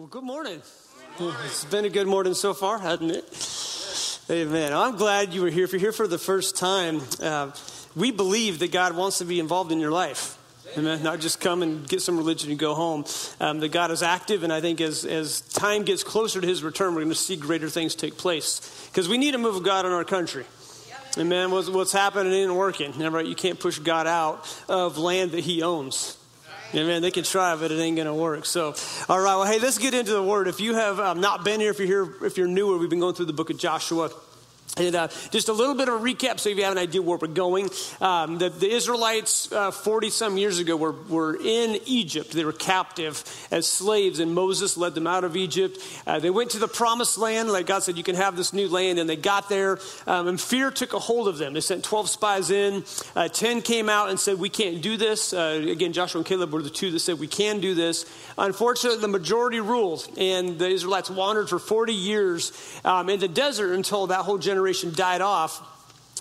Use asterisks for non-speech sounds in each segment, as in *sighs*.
Well, good morning. It's been a good morning so far, hasn't it? Amen. I'm glad you were here. If you're here for the first time, uh, we believe that God wants to be involved in your life. Amen. Not just come and get some religion and go home. Um, that God is active, and I think as, as time gets closer to his return, we're going to see greater things take place. Because we need a move of God in our country. Amen. What's, what's happening ain't working. Right? You can't push God out of land that he owns. Yeah, man, they can try, but it ain't to work. So, all right. Well, hey, let's get into the word. If you have um, not been here, if you're here, if you're newer, we've been going through the book of Joshua. And uh, just a little bit of a recap so you have an idea where we're going. Um, the, the, Israelites, 40 uh, some years ago, were, were in Egypt. They were captive as slaves, and Moses led them out of Egypt. Uh, they went to the promised land. Like God said, you can have this new land. And they got there, um, and fear took a hold of them. They sent 12 spies in. Uh, 10 came out and said, We can't do this. Uh, again, Joshua and Caleb were the two that said, We can do this. Unfortunately, the majority ruled, and the Israelites wandered for 40 years um, in the desert until that whole generation generation died off,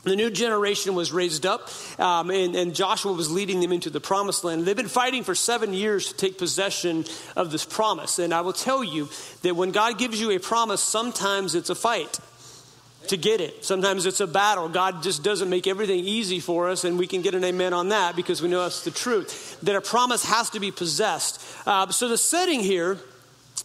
the new generation was raised up, um, and, and, Joshua was leading them into the promised land. They've been fighting for seven years to take possession of this promise. And I will tell you that when God gives you a promise, sometimes it's a fight to get it. Sometimes it's a battle. God just doesn't make everything easy for us, and we can get an amen on that because we know that's the truth. That a promise has to be possessed. Uh, so the setting here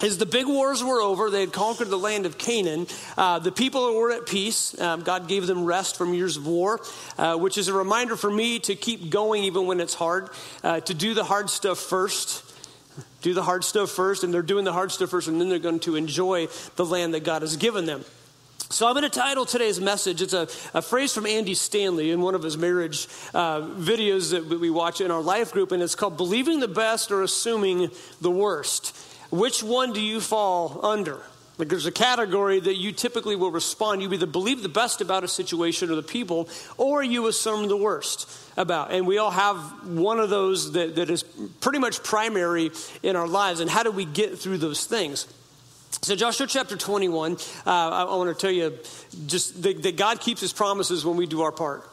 as the big wars were over, they had conquered the land of Canaan. Uh, the people were at peace. Um, God gave them rest from years of war, uh, which is a reminder for me to keep going even when it's hard, uh, to do the hard stuff first. Do the hard stuff first, and they're doing the hard stuff first, and then they're going to enjoy the land that God has given them. So, I'm going to title today's message. It's a, a phrase from Andy Stanley in one of his marriage uh, videos that we watch in our life group, and it's called Believing the Best or Assuming the Worst. Which one do you fall under? Like there's a category that you typically will respond. You either believe the best about a situation or the people, or you assume the worst about. And we all have one of those that, that is pretty much primary in our lives. And how do we get through those things? So, Joshua chapter 21, uh, I, I want to tell you just that, that God keeps his promises when we do our part.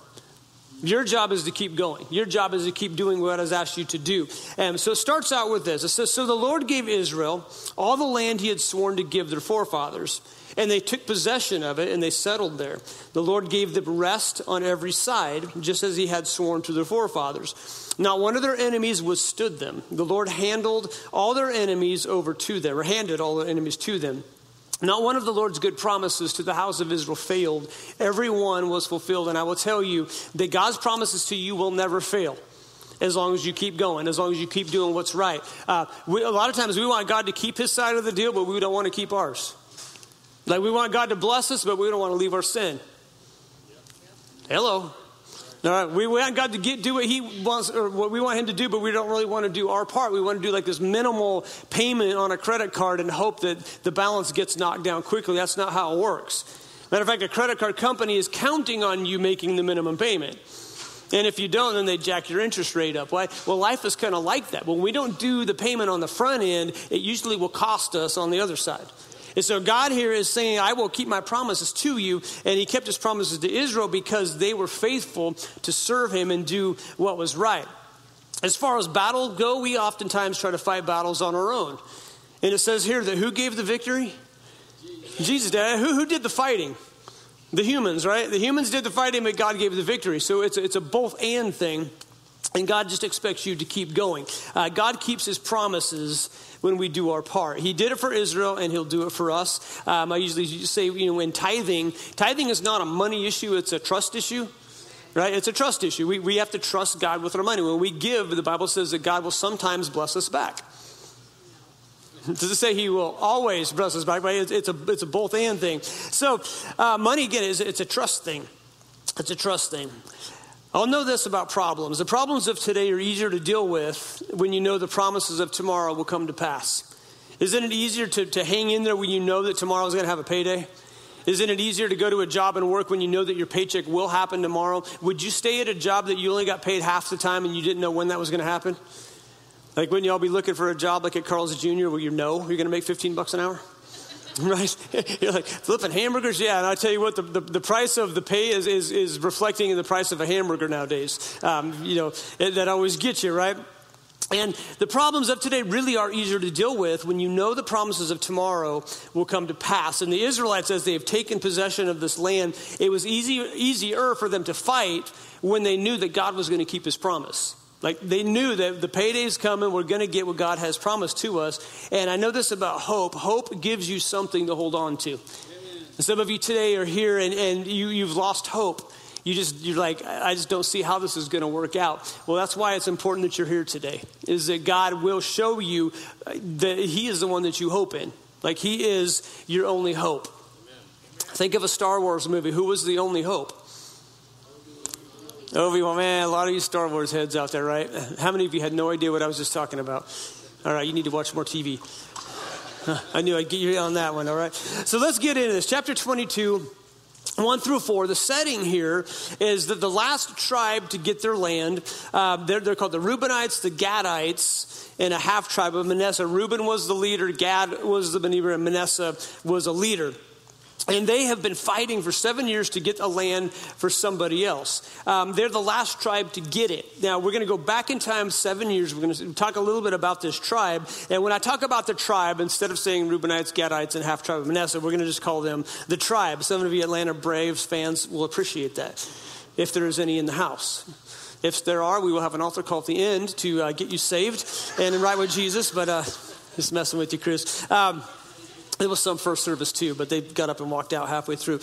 Your job is to keep going. Your job is to keep doing what has asked you to do. And so it starts out with this. It says, So the Lord gave Israel all the land he had sworn to give their forefathers, and they took possession of it and they settled there. The Lord gave them rest on every side, just as he had sworn to their forefathers. Not one of their enemies withstood them. The Lord handled all their enemies over to them, or handed all their enemies to them. Not one of the Lord's good promises to the house of Israel failed. Every one was fulfilled. And I will tell you that God's promises to you will never fail as long as you keep going, as long as you keep doing what's right. Uh, we, a lot of times we want God to keep his side of the deal, but we don't want to keep ours. Like we want God to bless us, but we don't want to leave our sin. Hello. All right, we want God to get, do what He wants, or what we want Him to do, but we don't really want to do our part. We want to do like this minimal payment on a credit card and hope that the balance gets knocked down quickly. That's not how it works. Matter of fact, a credit card company is counting on you making the minimum payment. And if you don't, then they jack your interest rate up. Why? Well, life is kind of like that. When we don't do the payment on the front end, it usually will cost us on the other side. And so God here is saying, I will keep my promises to you. And he kept his promises to Israel because they were faithful to serve him and do what was right. As far as battle go, we oftentimes try to fight battles on our own. And it says here that who gave the victory? Jesus, Jesus did. Who, who did the fighting? The humans, right? The humans did the fighting, but God gave the victory. So it's a, it's a both and thing. And God just expects you to keep going. Uh, God keeps his promises when we do our part. He did it for Israel, and He'll do it for us. Um, I usually say, you know, in tithing, tithing is not a money issue, it's a trust issue. Right? It's a trust issue. We, we have to trust God with our money. When we give, the Bible says that God will sometimes bless us back. *laughs* Does it say he will always bless us back? Right? It's, it's, a, it's a both and thing. So, uh, money, again, is it's a trust thing. It's a trust thing. I'll know this about problems. The problems of today are easier to deal with when you know the promises of tomorrow will come to pass. Isn't it easier to, to hang in there when you know that tomorrow is going to have a payday? Isn't it easier to go to a job and work when you know that your paycheck will happen tomorrow? Would you stay at a job that you only got paid half the time and you didn't know when that was going to happen? Like, wouldn't y'all be looking for a job like at Carl's Jr. where you know you're going to make 15 bucks an hour? *laughs* right? You're like, flipping hamburgers? Yeah, and I tell you what, the, the, the, price of the pay is, is, is reflecting in the price of a hamburger nowadays. Um, you know, it, that always gets you, right? And the problems of today really are easier to deal with when you know the promises of tomorrow will come to pass. And the Israelites, as they have taken possession of this land, it was easy, easier for them to fight when they knew that God was going to keep his promise. Like they knew that the payday's coming, we're going to get what God has promised to us. And I know this about hope hope gives you something to hold on to. And some of you today are here and, and you, you've lost hope you just you're like i just don't see how this is going to work out well that's why it's important that you're here today is that god will show you uh, that he is the one that you hope in like he is your only hope Amen. think of a star wars movie who was the only hope obi-wan man a lot of you star wars heads out there right? How many of you had no idea what i was just talking about? All right you need to watch more tv i knew i'd get you on that one all right? So let's get into this. Chapter 22 1 through 4, the setting here is that the last tribe to get their land, uh, they're, they're, called the Reubenites, the Gadites, and a half tribe of Manasseh. Reuben was the leader, Gad was the believer, and Manasseh was a leader. And they have been fighting for seven years to get a land for somebody else. Um, they're the last tribe to get it. Now, we're going to go back in time seven years. We're going to talk a little bit about this tribe. And when I talk about the tribe, instead of saying Reubenites, Gadites, and half tribe of Manasseh, we're going to just call them the tribe. Some of you Atlanta Braves fans will appreciate that, if there is any in the house. If there are, we will have an altar call at the end to uh, get you saved and right with Jesus. But uh, just messing with you, Chris. Um, it was some first service too, but they got up and walked out halfway through.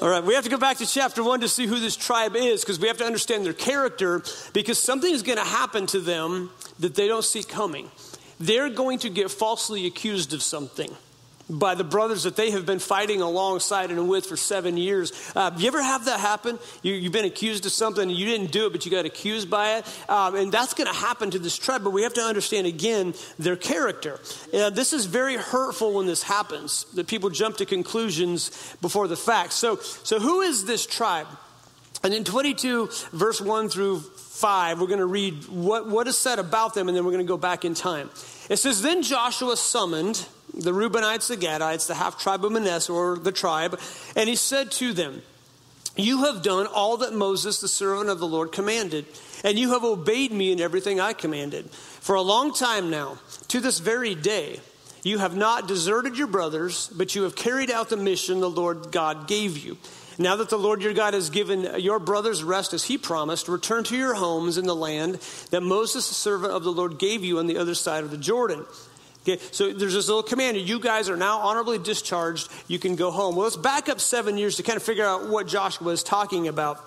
All right, we have to go back to chapter one to see who this tribe is because we have to understand their character because something is going to happen to them that they don't see coming. They're going to get falsely accused of something by the brothers that they have been fighting alongside and with for seven years. Uh, you ever have that happen? You, have been accused of something you didn't do it, but you got accused by it. Um, and that's going to happen to this tribe, but we have to understand again their character. Uh, this is very hurtful when this happens, that people jump to conclusions before the facts. So, so who is this tribe? And in 22, verse 1 through 5, we're going to read what, what is said about them, and then we're going to go back in time. It says, Then Joshua summoned the Reubenites, the Gadites, the half tribe of Manasseh, or the tribe, and he said to them, You have done all that Moses, the servant of the Lord, commanded, and you have obeyed me in everything I commanded. For a long time now, to this very day, you have not deserted your brothers, but you have carried out the mission the Lord God gave you. Now that the Lord your God has given your brothers rest as he promised, return to your homes in the land that Moses, the servant of the Lord, gave you on the other side of the Jordan. Okay, so there's this little command. You guys are now honorably discharged. You can go home. Well, let's back up seven years to kind of figure out what Joshua is talking about.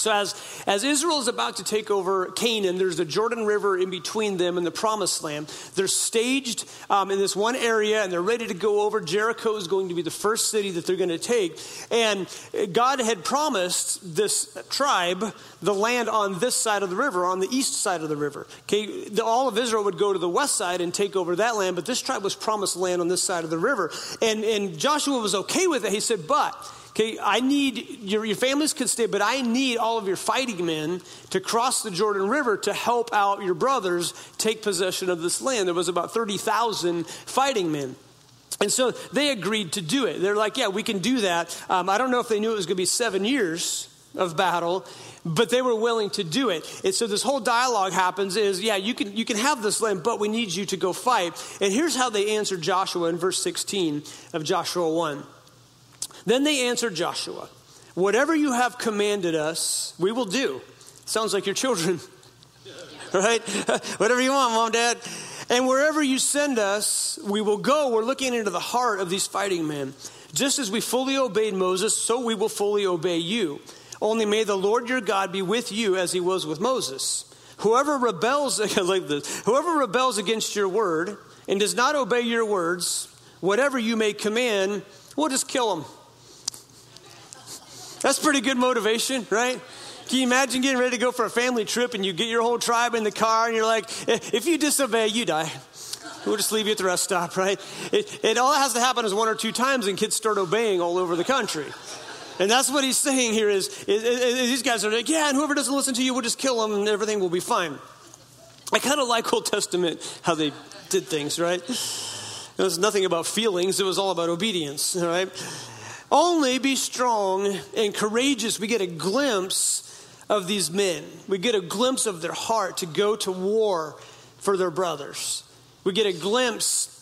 So, as, as Israel is about to take over Canaan, there's the Jordan River in between them and the Promised Land. They're staged um, in this one area and they're ready to go over. Jericho is going to be the first city that they're going to take. And God had promised this tribe the land on this side of the river, on the east side of the river. Okay, the, all of Israel would go to the west side and take over that land, but this tribe was promised land on this side of the river. And, and Joshua was okay with it. He said, But Okay, I need, your, your families can stay, but I need all of your fighting men to cross the Jordan River to help out your brothers take possession of this land. There was about 30,000 fighting men. And so they agreed to do it. They're like, yeah, we can do that. Um, I don't know if they knew it was going to be seven years of battle, but they were willing to do it. And so this whole dialogue happens is, yeah, you can, you can have this land, but we need you to go fight. And here's how they answered Joshua in verse 16 of Joshua 1. Then they answered Joshua, Whatever you have commanded us, we will do. Sounds like your children, *laughs* right? *laughs* Whatever you want, mom, dad. And wherever you send us, we will go. We're looking into the heart of these fighting men. Just as we fully obeyed Moses, so we will fully obey you. Only may the Lord your God be with you as he was with Moses. Whoever rebels, *laughs* like this, whoever rebels against your word and does not obey your words, whatever you may command, we'll just kill him. That's pretty good motivation, right? Can you imagine getting ready to go for a family trip and you get your whole tribe in the car and you're like, eh, if you disobey, you die. We'll just leave you at the rest stop, right? It, it all has to happen is one or two times and kids start obeying all over the country. And that's what he's saying here is, is, is, these guys are like, yeah, and whoever doesn't listen to you, we'll just kill them and everything will be fine. I kind of like Old Testament how they did things, right? It was nothing about feelings, it was all about obedience, all right? Only be strong and courageous. We get a glimpse of these men. We get a glimpse of their heart to go to war for their brothers. We get a glimpse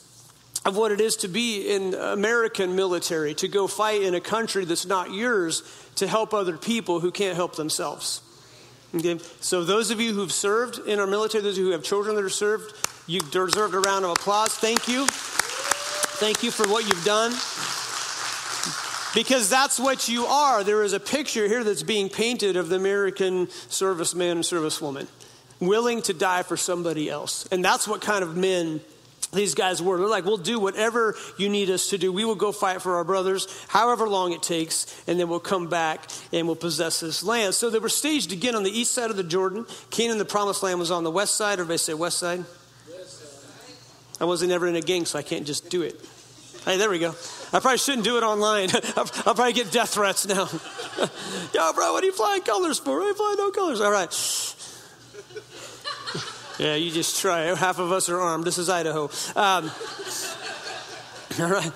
of what it is to be in American military, to go fight in a country that's not yours to help other people who can't help themselves. Okay? So, those of you who've served in our military, those of you who have children that are served, you deserve a round of applause. Thank you. Thank you for what you've done. Because that's what you are. There is a picture here that's being painted of the American serviceman and servicewoman willing to die for somebody else. And that's what kind of men these guys were. They're like, we'll do whatever you need us to do. We will go fight for our brothers, however long it takes, and then we'll come back and we'll possess this land. So they were staged again on the east side of the Jordan. Canaan, the promised land, was on the west side. Everybody say west side? I wasn't ever in a gang, so I can't just do it. Hey, there we go. I probably shouldn't do it online. *laughs* I'll, probably get death threats now. *laughs* Yo, bro, what are you flying colors for? I fly no colors. All right. *laughs* Yeah, you just try. Half of us are armed. This is Idaho. Um, all right.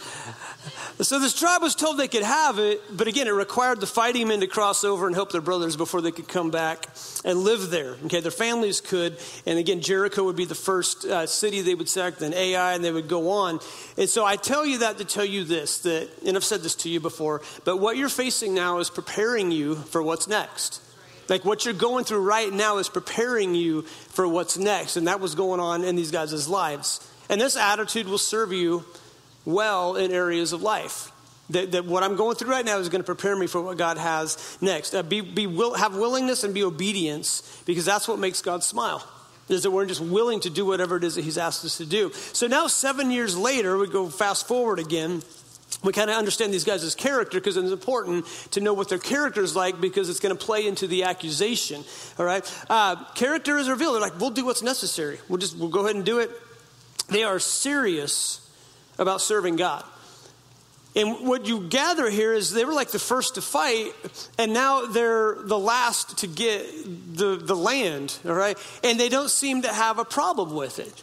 So this tribe was told they could have it, but again, it required the fighting men to cross over and help their brothers before they could come back and live there. Okay, their families could, and again, Jericho would be the first uh, city they would sack, then Ai, and they would go on. And so I tell you that to tell you this: that, and I've said this to you before, but what you're facing now is preparing you for what's next. Like what you're going through right now is preparing you for what's next. And that was going on in these guys' lives. And this attitude will serve you well in areas of life. That, that what I'm going through right now is going to prepare me for what God has next. Uh, be, be will, have willingness and be obedience because that's what makes God smile. Is that we're just willing to do whatever it is that He's asked us to do. So now, seven years later, we go fast forward again we kind of understand these guys' character because it's important to know what their character is like because it's going to play into the accusation. All right, uh, character is revealed. They're like, we'll do what's necessary. We'll just we'll go ahead and do it. They are serious about serving God. And what you gather here is they were like the first to fight, and now they're the last to get the, the land, all right? And they don't seem to have a problem with it.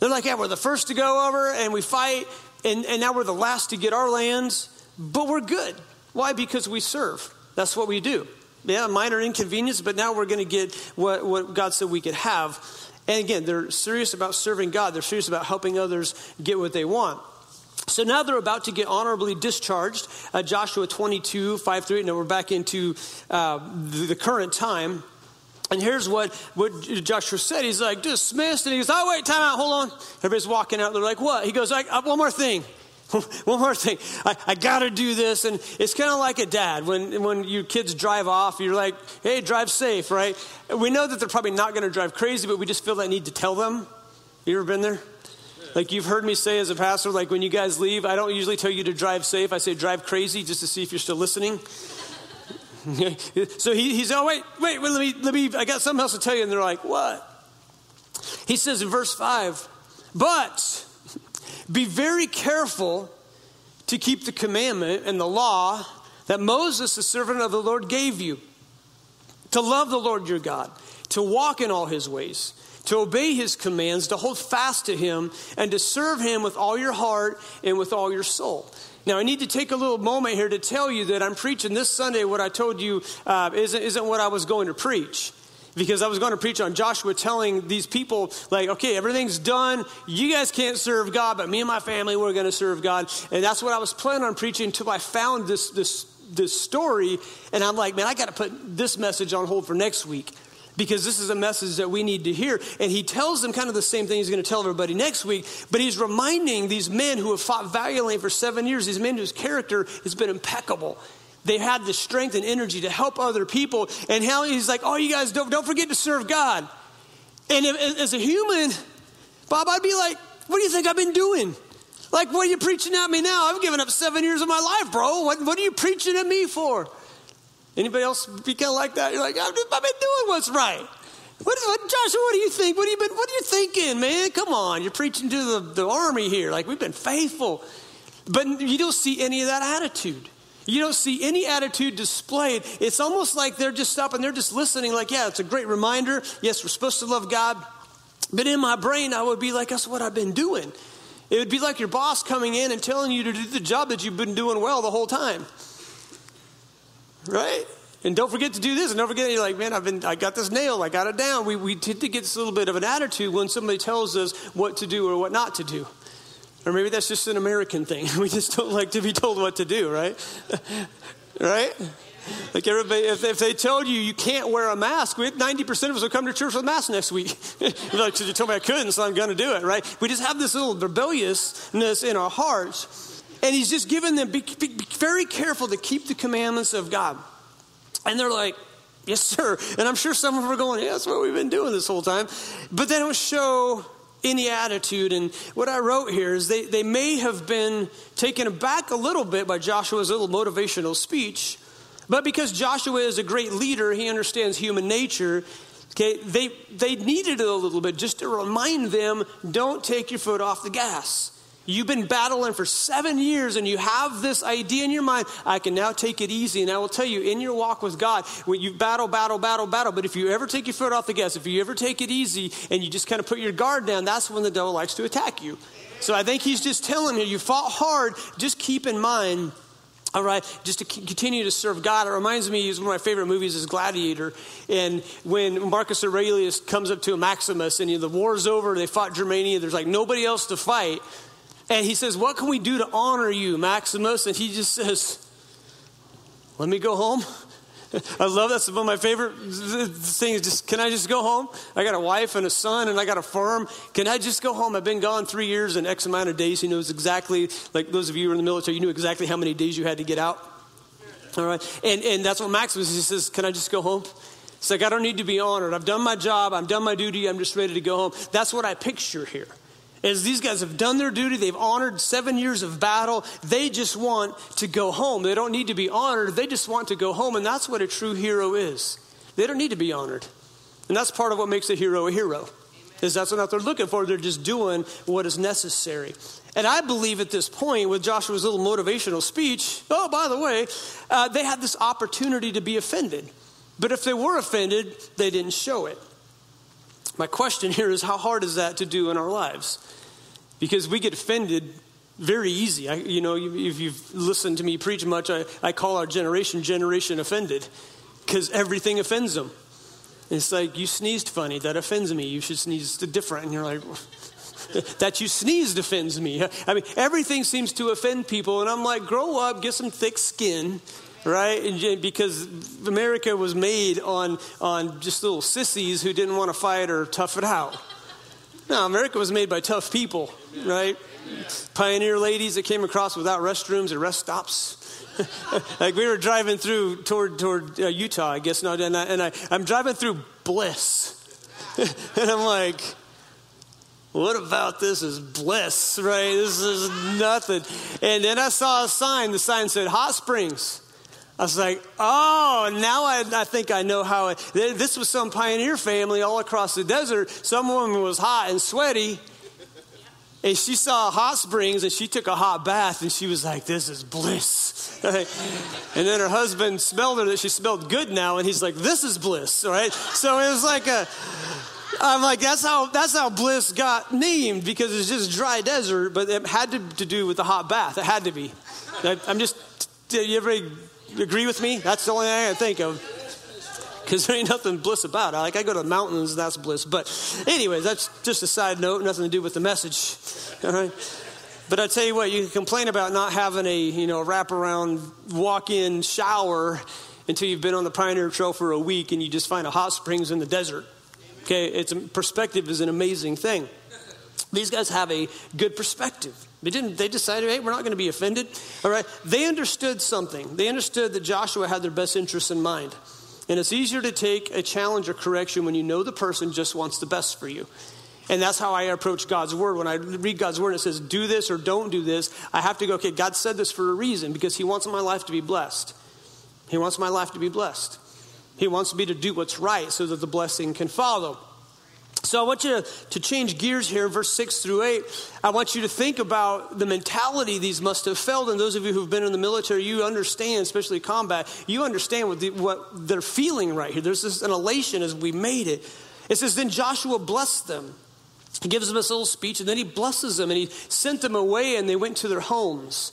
They're like, yeah, we're the first to go over, and we fight, and, and now we're the last to get our lands, but we're good. Why? Because we serve. That's what we do. Yeah, minor inconvenience, but now we're going to get what, what God said we could have. And again, they're serious about serving God, they're serious about helping others get what they want. So now they're about to get honorably discharged. Uh, Joshua 22, 5 through 8. Now we're back into uh, the, current time. And here's what, what Joshua said. He's like, dismissed. And he goes, oh, wait, time out, hold on. Everybody's walking out. They're like, what? He goes, like, uh, one more thing. *laughs* one more thing. I, I got to do this. And it's kind of like a dad. When, when your kids drive off, you're like, hey, drive safe, right? We know that they're probably not going to drive crazy, but we just feel that need to tell them. You ever been there? Like you've heard me say as a pastor, like when you guys leave, I don't usually tell you to drive safe. I say drive crazy just to see if you're still listening. *laughs* so he, he's, oh, wait, wait, wait, let me, let me, I got something else to tell you. And they're like, what? He says in verse 5, but be very careful to keep the commandment and the law that Moses, the servant of the Lord, gave you. To love the Lord your God, to walk in all his ways, to obey his commands, to hold fast to him, and to serve him with all your heart and with all your soul. Now, I need to take a little moment here to tell you that I'm preaching this Sunday what I told you uh, isn't, isn't what I was going to preach. Because I was going to preach on Joshua telling these people, like, okay, everything's done. You guys can't serve God, but me and my family, we're going to serve God. And that's what I was planning on preaching until I found this, this, this story. And I'm like, man, I got to put this message on hold for next week because this is a message that we need to hear. And he tells them kind of the same thing he's going to tell everybody next week, but he's reminding these men who have fought valiantly for seven years, these men whose character has been impeccable. They had the strength and energy to help other people. And how he's like, oh, you guys don't, don't forget to serve God. And if, as a human, Bob, I'd be like, what do you think I've been doing? Like, what are you preaching at me now? I've given up seven years of my life, bro. What, what are you preaching at me for? Anybody else be kind of like that? You're like, I've, I've been doing what's right. What, what, Joshua, what do you think? What, have you been, what are you thinking, man? Come on, you're preaching to the, the army here. Like, we've been faithful. But you don't see any of that attitude. You don't see any attitude displayed. It's almost like they're just stopping, they're just listening, like, yeah, it's a great reminder. Yes, we're supposed to love God. But in my brain, I would be like, that's what I've been doing. It would be like your boss coming in and telling you to do the job that you've been doing well the whole time. Right? And don't forget to do this. And don't forget, you're like, man, I've been, I got this nail. I got it down. We, we tend to get this little bit of an attitude when somebody tells us what to do or what not to do. Or maybe that's just an American thing. *laughs* We just don't like to be told what to do, right? *laughs* right? Like everybody, if, if they told you you can't wear a mask, we, 90% of us will come to church with masks next week. *laughs* like, you told me I couldn't, so I'm going to do it, right? We just have this little rebelliousness in our hearts. And he's just given them, be, be, be very careful to keep the commandments of God. And they're like, yes, sir. And I'm sure some of them are going, yeah, that's what we've been doing this whole time. But they don't show any attitude. And what I wrote here is they, they may have been taken aback a little bit by Joshua's little motivational speech, but because Joshua is a great leader, he understands human nature. Okay, they, they needed it a little bit just to remind them don't take your foot off the gas. You've been battling for seven years and you have this idea in your mind, I can now take it easy. And I will tell you, in your walk with God, when you battle, battle, battle, battle, but if you ever take your foot off the gas, if you ever take it easy and you just kind of put your guard down, that's when the devil likes to attack you. So I think he's just telling you, you fought hard, just keep in mind all right, just to continue to serve God. It reminds me, one of my favorite movies is Gladiator. And when Marcus Aurelius comes up to Maximus and you know, the war's over, they fought Germania, there's like nobody else to fight. And he says, What can we do to honor you, Maximus? And he just says, Let me go home. *laughs* I love that's one of my favorite things. Just can I just go home? I got a wife and a son, and I got a farm. Can I just go home? I've been gone three years and X amount of days. He knows exactly, like those of you who are in the military, you knew exactly how many days you had to get out. All right, and and that's what Maximus he says. Can I just go home? It's like I don't need to be honored. I've done my job. I've done my duty. I'm just ready to go home. That's what I picture here as these guys have done their duty, they've honored seven years of battle, they just want to go home. They don't need to be honored, they just want to go home. And that's what a true hero is. They don't need to be honored. And that's part of what makes a hero a hero. Is that's what they're looking for. They're just doing what is necessary. And I believe at this point, with Joshua's little motivational speech, oh, by the way, uh, they had this opportunity to be offended. But if they were offended, they didn't show it. My question here is how hard is that to do in our lives? Because we get offended very easy. I, you know, if you've listened to me preach much, I, I call our generation generation offended because everything offends them. it's like, you sneezed funny. That offends me. You should sneeze different. And you're like, *laughs* that you sneezed offends me. I mean, everything seems to offend people. And I'm like, grow up, get some thick skin, right? Because America was made on, on just little sissies who didn't want to fight or tough it out. No, America was made by tough people, right? Pioneer ladies that came across without restrooms or rest stops. *laughs* like we were driving through toward toward uh, Utah, I guess. No, and, I, and I, I'm driving through Bliss, *laughs* and I'm like, what about this is bliss, right? This is nothing. And then I saw a sign. The sign said Hot Springs. I was like, oh, now I, I think I know how it. This was some pioneer family all across the desert. Some woman was hot and sweaty, and she saw hot springs and she took a hot bath and she was like, this is bliss. *laughs* and then her husband smelled her that she smelled good now, and he's like, this is bliss, right? So it was like a. I'm like, that's how that's how bliss got named because it's just dry desert, but it had to, to do with the hot bath. It had to be. I'm just. You ever agree with me? That's the only thing I can think of. Because there ain't nothing bliss about it. Like I go to the mountains, that's bliss. But, anyways, that's just a side note, nothing to do with the message. *laughs* All right. But I tell you what, you can complain about not having a you know wraparound walk-in shower until you've been on the Pioneer Trail for a week and you just find a hot springs in the desert. Okay, it's perspective is an amazing thing. These guys have a good perspective. They didn't, they decided, hey, we're not going to be offended. All right. They understood something. They understood that Joshua had their best interests in mind. And it's easier to take a challenge or correction when you know the person just wants the best for you. And that's how I approach God's word. When I read God's word and it says, do this or don't do this, I have to go, okay, God said this for a reason because He wants my life to be blessed. He wants my life to be blessed. He wants me to do what's right so that the blessing can follow. So I want you to, to change gears here, verse 6 through 8. I want you to think about the mentality these must have felt. And those of you who've been in the military, you understand, especially combat, you understand what, the, what they're feeling right here. There's this an elation as we made it. It says, Then Joshua blessed them. He gives them this little speech, and then he blesses them, and he sent them away, and they went to their homes.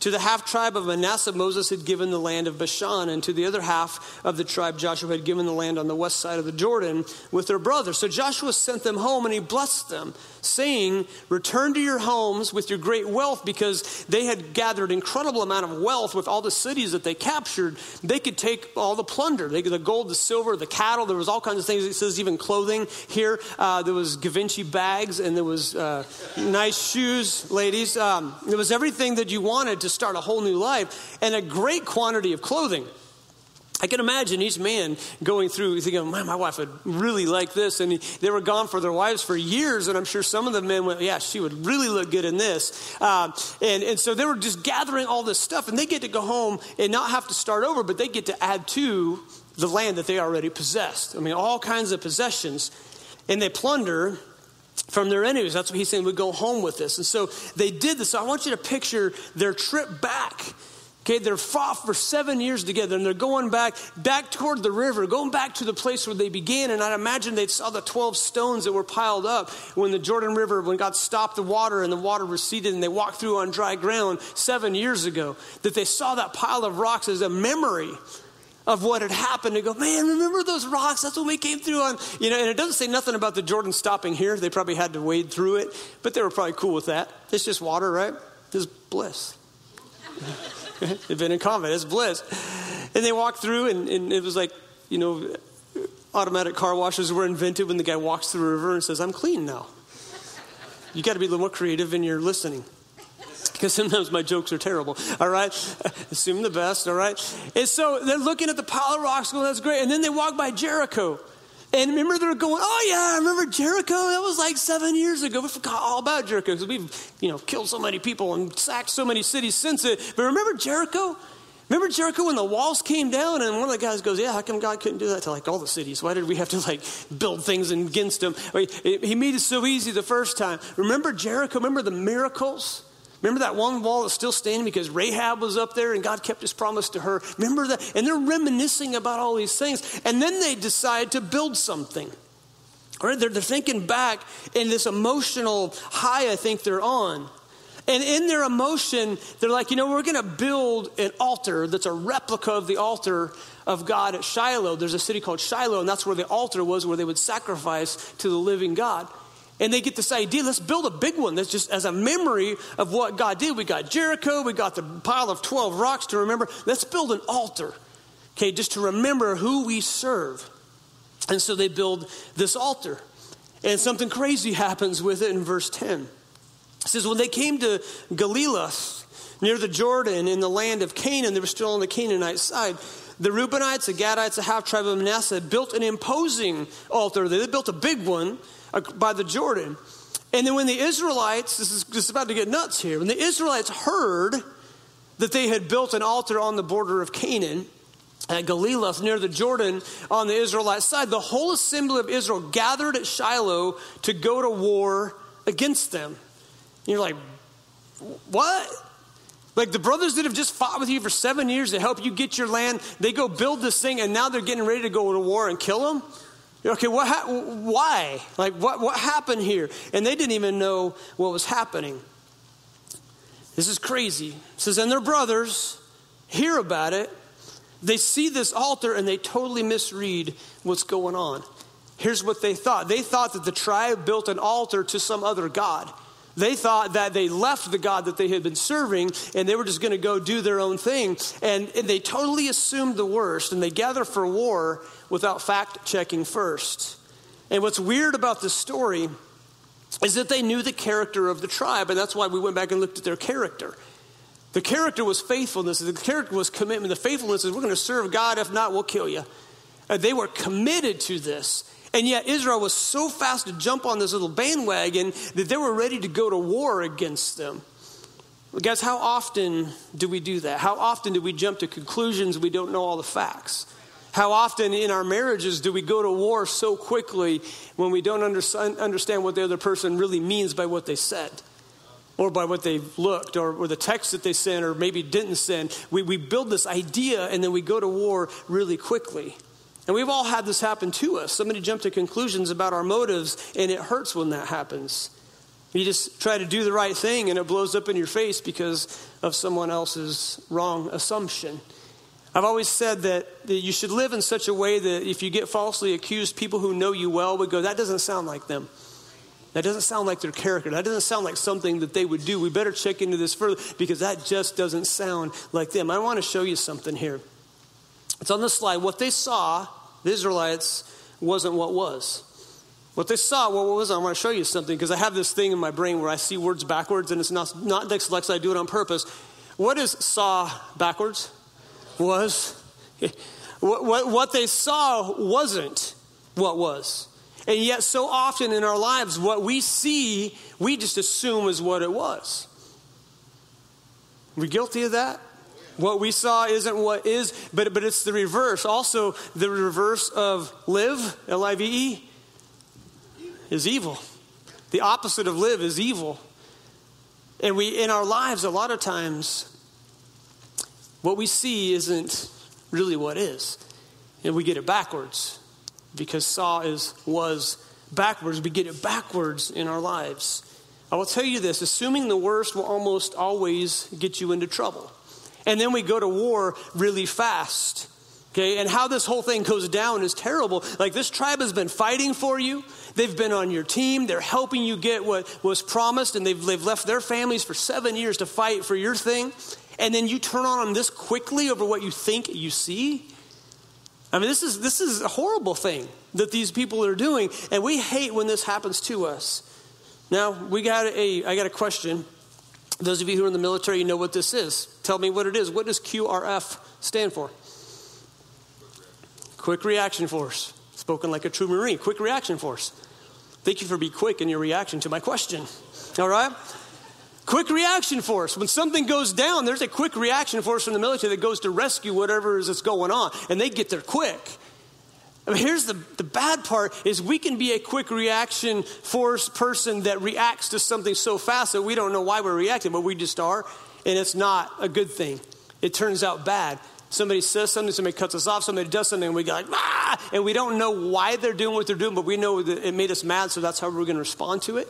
To the half tribe of Manasseh, Moses had given the land of Bashan, and to the other half of the tribe, Joshua had given the land on the west side of the Jordan with their brothers. So Joshua sent them home and he blessed them, saying, Return to your homes with your great wealth, because they had gathered incredible amount of wealth with all the cities that they captured. They could take all the plunder, they, the gold, the silver, the cattle. There was all kinds of things. It says even clothing here. Uh, there was Givenchy bags and there was uh, nice shoes, ladies. Um, there was everything that you wanted to start a whole new life and a great quantity of clothing. I can imagine each man going through thinking, man, my wife would really like this. And they were gone for their wives for years. And I'm sure some of the men went, yeah, she would really look good in this. Um, and, and so they were just gathering all this stuff. And they get to go home and not have to start over, but they get to add to the land that they already possessed. I mean, all kinds of possessions. And they plunder from their enemies. That's what he's saying. We go home with this. And so they did this. So I want you to picture their trip back. Okay, they're fought for seven years together and they're going back, back toward the river, going back to the place where they began. And I'd imagine they saw the 12 stones that were piled up when the Jordan River, when God stopped the water and the water receded and they walked through on dry ground seven years ago. That they saw that pile of rocks as a memory of what had happened and go, man, remember those rocks? That's when we came through on, you know, and it doesn't say nothing about the Jordan stopping here. They probably had to wade through it, but they were probably cool with that. It's just water, right? It's bliss. *laughs* They've been in combat. It's bliss. And they walked through, and, and it was like, you know, automatic car washes were invented when the guy walks through the river and says, I'm clean now. You got to be a little more creative in your listening because sometimes my jokes are terrible. All right, assume the best. All right, and so they're looking at the pile of rocks, going, "That's great." And then they walk by Jericho, and remember they're going, "Oh yeah, I remember Jericho? That was like seven years ago. We forgot all about Jericho because we've you know killed so many people and sacked so many cities since it. But remember Jericho?" Remember Jericho when the walls came down and one of the guys goes, Yeah, how come God couldn't do that to like all the cities? Why did we have to like build things against them? He made it so easy the first time. Remember Jericho? Remember the miracles? Remember that one wall that's still standing because Rahab was up there and God kept his promise to her? Remember that? And they're reminiscing about all these things. And then they decide to build something. All right, they're, they're thinking back in this emotional high I think they're on. And in their emotion, they're like, you know, we're going to build an altar that's a replica of the altar of God at Shiloh. There's a city called Shiloh, and that's where the altar was, where they would sacrifice to the living God. And they get this idea let's build a big one that's just as a memory of what God did. We got Jericho, we got the pile of 12 rocks to remember. Let's build an altar, okay, just to remember who we serve. And so they build this altar. And something crazy happens with it in verse 10. It says, When they came to Geliloth, near the Jordan, in the land of Canaan, they were still on the Canaanite side. The Reubenites, the Gadites, the half tribe of Manasseh built an imposing altar. They built a big one uh, by the Jordan. And then when the Israelites, this is just about to get nuts here, when the Israelites heard that they had built an altar on the border of Canaan, at Geliloth near the Jordan on the Israelite side, the whole assembly of Israel gathered at Shiloh to go to war against them. And you're like, what? Like the brothers that have just fought with you for seven years to help you get your land, they go build this thing and now they're getting ready to go to war and kill them? Okay, what, why? Like, what, what happened here? And they didn't even know what was happening. This is crazy. It says, and their brothers hear about it. They see this altar and they totally misread what's going on. Here's what they thought they thought that the tribe built an altar to some other God. They thought that they left the God that they had been serving and they were just going to go do their own thing. And, and they totally assumed the worst and they gather for war without fact checking first. And what's weird about this story is that they knew the character of the tribe, and that's why we went back and looked at their character. The character was faithfulness, the character was commitment. The faithfulness is we're going to serve God, if not, we'll kill you. And they were committed to this. And yet, Israel was so fast to jump on this little bandwagon that they were ready to go to war against them. guys, how often do we do that? How often do we jump to conclusions we don't know all the facts? How often in our marriages do we go to war so quickly when we don't understand what the other person really means by what they said? Or by what they looked, or, or the text that they sent, or maybe didn't send. We, we build this idea and then we go to war really quickly. And we've all had this happen to us. Somebody jumped to conclusions about our motives, and it hurts when that happens. You just try to do the right thing and it blows up in your face because of someone else's wrong assumption. I've always said that, that you should live in such a way that if you get falsely accused, people who know you well would go, That doesn't sound like them. That doesn't sound like their character. That doesn't sound like something that they would do. We better check into this further because that just doesn't sound like them. I want to show you something here. It's on the slide. What they saw, the Israelites, wasn't what was. What they saw, what was, I want to show you something because I have this thing in my brain where I see words backwards and it's not, not dyslexic, I do it on purpose. What is saw backwards? Was. What, what, what they saw wasn't what was. And yet, so often in our lives, what we see, we just assume is what it was. We're guilty of that. What we saw isn't what is, but, but it's the reverse. Also, the reverse of live, L I V E, is evil. The opposite of live is evil. And we, in our lives, a lot of times, what we see isn't really what is. And we get it backwards because saw is was backwards. We get it backwards in our lives. I will tell you this assuming the worst will almost always get you into trouble. And then we go to war really fast. Okay, and how this whole thing goes down is terrible. Like this tribe has been fighting for you. They've been on your team. They're helping you get what was promised, and they've, they've left their families for seven years to fight for your thing. And then you turn on them this quickly over what you think you see. I mean, this is, this is a horrible thing that these people are doing, and we hate when this happens to us. Now, we got a, I got a question. Those of you who are in the military, you know what this is. Tell me what it is. What does QRF stand for? Quick Reaction Force. Spoken like a true Marine. Quick Reaction Force. Thank you for being quick in your reaction to my question. All right? Quick reaction force. When something goes down, there's a quick reaction force from the military that goes to rescue whatever is that's going on, and they get there quick. I mean, here's the, the bad part is we can be a quick reaction force person that reacts to something so fast that we don't know why we're reacting, but we just are, and it's not a good thing. It turns out bad. Somebody says something, somebody cuts us off, somebody does something, and we go like, ah, and we don't know why they're doing what they're doing, but we know that it made us mad, so that's how we're going to respond to it.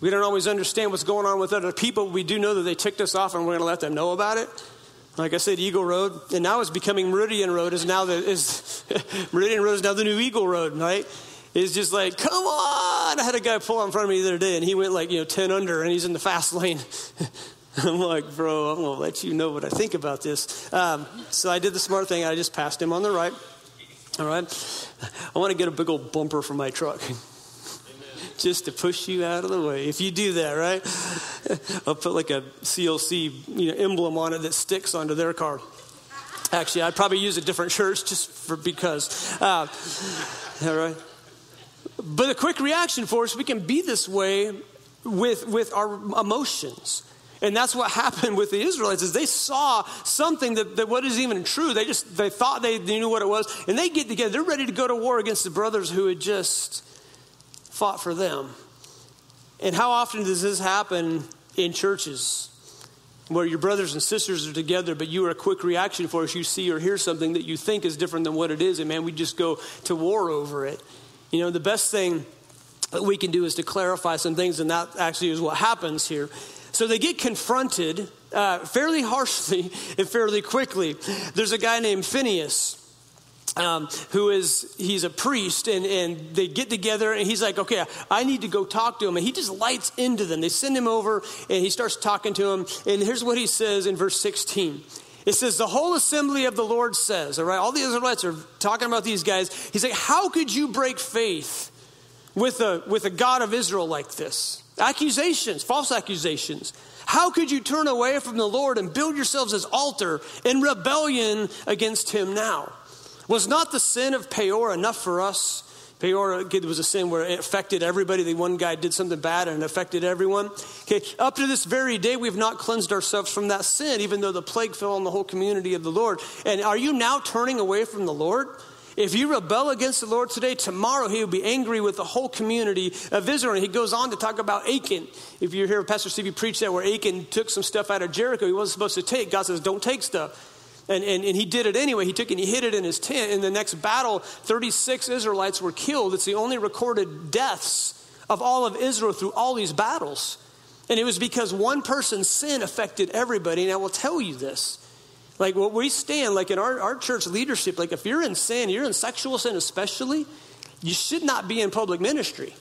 We don't always understand what's going on with other people. We do know that they ticked us off and we're going to let them know about it. Like I said, Eagle Road, and now it's becoming Meridian Road. Is now the is *laughs* Meridian Road is now the new Eagle Road, right? It's just like, come on! I had a guy pull in front of me the other day, and he went like you know ten under, and he's in the fast lane. *laughs* I'm like, bro, I'm gonna let you know what I think about this. Um, so I did the smart thing. I just passed him on the right. All right. I want to get a big old bumper for my truck *laughs* just to push you out of the way. If you do that, right? *laughs* I'll put like a CLC you know, emblem on it that sticks onto their car. Actually, I'd probably use a different church just for because. Uh, all right. But a quick reaction for us, we can be this way with, with our emotions. And that's what happened with the Israelites is they saw something that, that is even true. They just they thought they knew what it was. And they get together. They're ready to go to war against the brothers who had just fought for them. And how often does this happen in churches? Where your brothers and sisters are together, but you are a quick reaction for us. You see or hear something that you think is different than what it is, and man, we just go to war over it. You know, the best thing that we can do is to clarify some things, and that actually is what happens here. So they get confronted uh, fairly harshly *laughs* and fairly quickly. There's a guy named Phineas um, who is he's a priest and, and they get together and he's like okay i need to go talk to him. And he just lights into them. They send him over and he starts talking to him. And here's what he says in verse 16 it says the whole assembly of the lord says all right all the israelites are talking about these guys. He's like how could you break faith with a with a god of israel like this? Accusations false accusations. How could you turn away from the lord and build yourselves as altar in rebellion against him now was not the sin of Peor enough for us? Peor was a sin where it affected everybody. The one guy did something bad and it affected everyone. Okay, up to this very day, we've not cleansed ourselves from that sin, even though the plague fell on the whole community of the Lord. And are you now turning away from the Lord? If you rebel against the Lord today, tomorrow he will be angry with the whole community of Israel. And he goes on to talk about Achan. If you hear Pastor Stevie preach that, where Achan took some stuff out of Jericho he wasn't supposed to take, God says, don't take stuff. And, and, and he did it anyway. He took it and he hid it in his tent. In the next battle, 36 Israelites were killed. It's the only recorded deaths of all of Israel through all these battles. And it was because one person's sin affected everybody. And I will tell you this. Like what we stand, like in our, our church leadership, like if you're in sin, you're in sexual sin especially, you should not be in public ministry.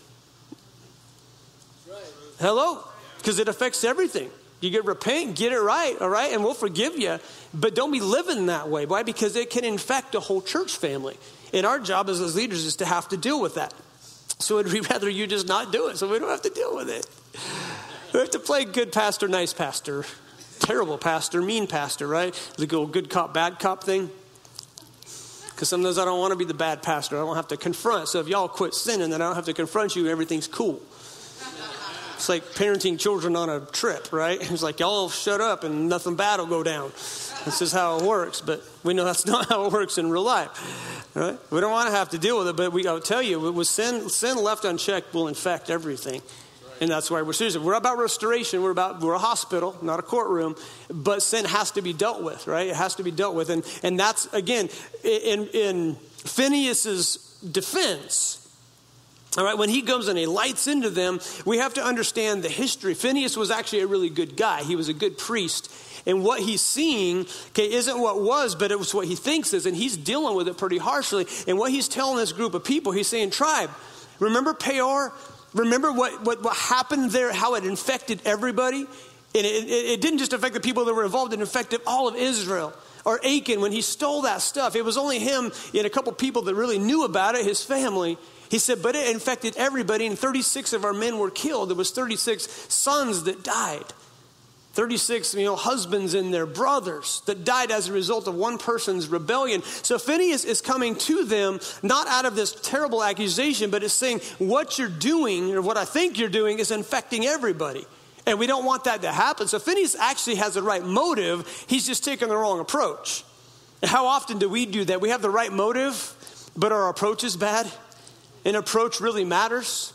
Hello? Because it affects everything. You get repent, get it right, all right, and we'll forgive you. But don't be living that way. Why? Because it can infect a whole church family. And our job as, as leaders is to have to deal with that. So we'd *laughs* rather you just not do it so we don't have to deal with it. We have to play good pastor, nice pastor, terrible pastor, mean pastor, right? The good cop, bad cop thing. Because sometimes I don't want to be the bad pastor. I don't have to confront. So if y'all quit sinning, then I don't have to confront you. Everything's cool. It's like parenting children on a trip, right? *laughs* It's like, y'all shut up and nothing bad will go down. This is how it works, but we know that's *laughs* not how it works in real life, right? We don't want to have to deal with it, but we, I'll tell you, with sin, sin left unchecked will infect everything. And that's why we're serious. We're about restoration. We're about we're a hospital, not a courtroom. But sin has to be dealt with, right? It has to be dealt with, and and that's again in in Phineas's defense. All right, when he comes and he lights into them, we have to understand the history. Phineas was actually a really good guy. He was a good priest. And what he's seeing, okay, isn't what was, but it was what he thinks is, and he's dealing with it pretty harshly. And what he's telling this group of people, he's saying, Tribe, remember Peor? Remember what, what, what happened there, how it infected everybody? And it, it, it didn't just affect the people that were involved, it infected all of Israel or Achan when he stole that stuff. It was only him and a couple people that really knew about it, his family. He said, but it infected everybody, and 36 of our men were killed. There was 36 sons that died. 36 you know, husbands and their brothers that died as a result of one person's rebellion. So Phineas is coming to them not out of this terrible accusation, but is saying, What you're doing, or what I think you're doing, is infecting everybody. And we don't want that to happen. So Phineas actually has the right motive, he's just taking the wrong approach. How often do we do that? We have the right motive, but our approach is bad. An approach really matters.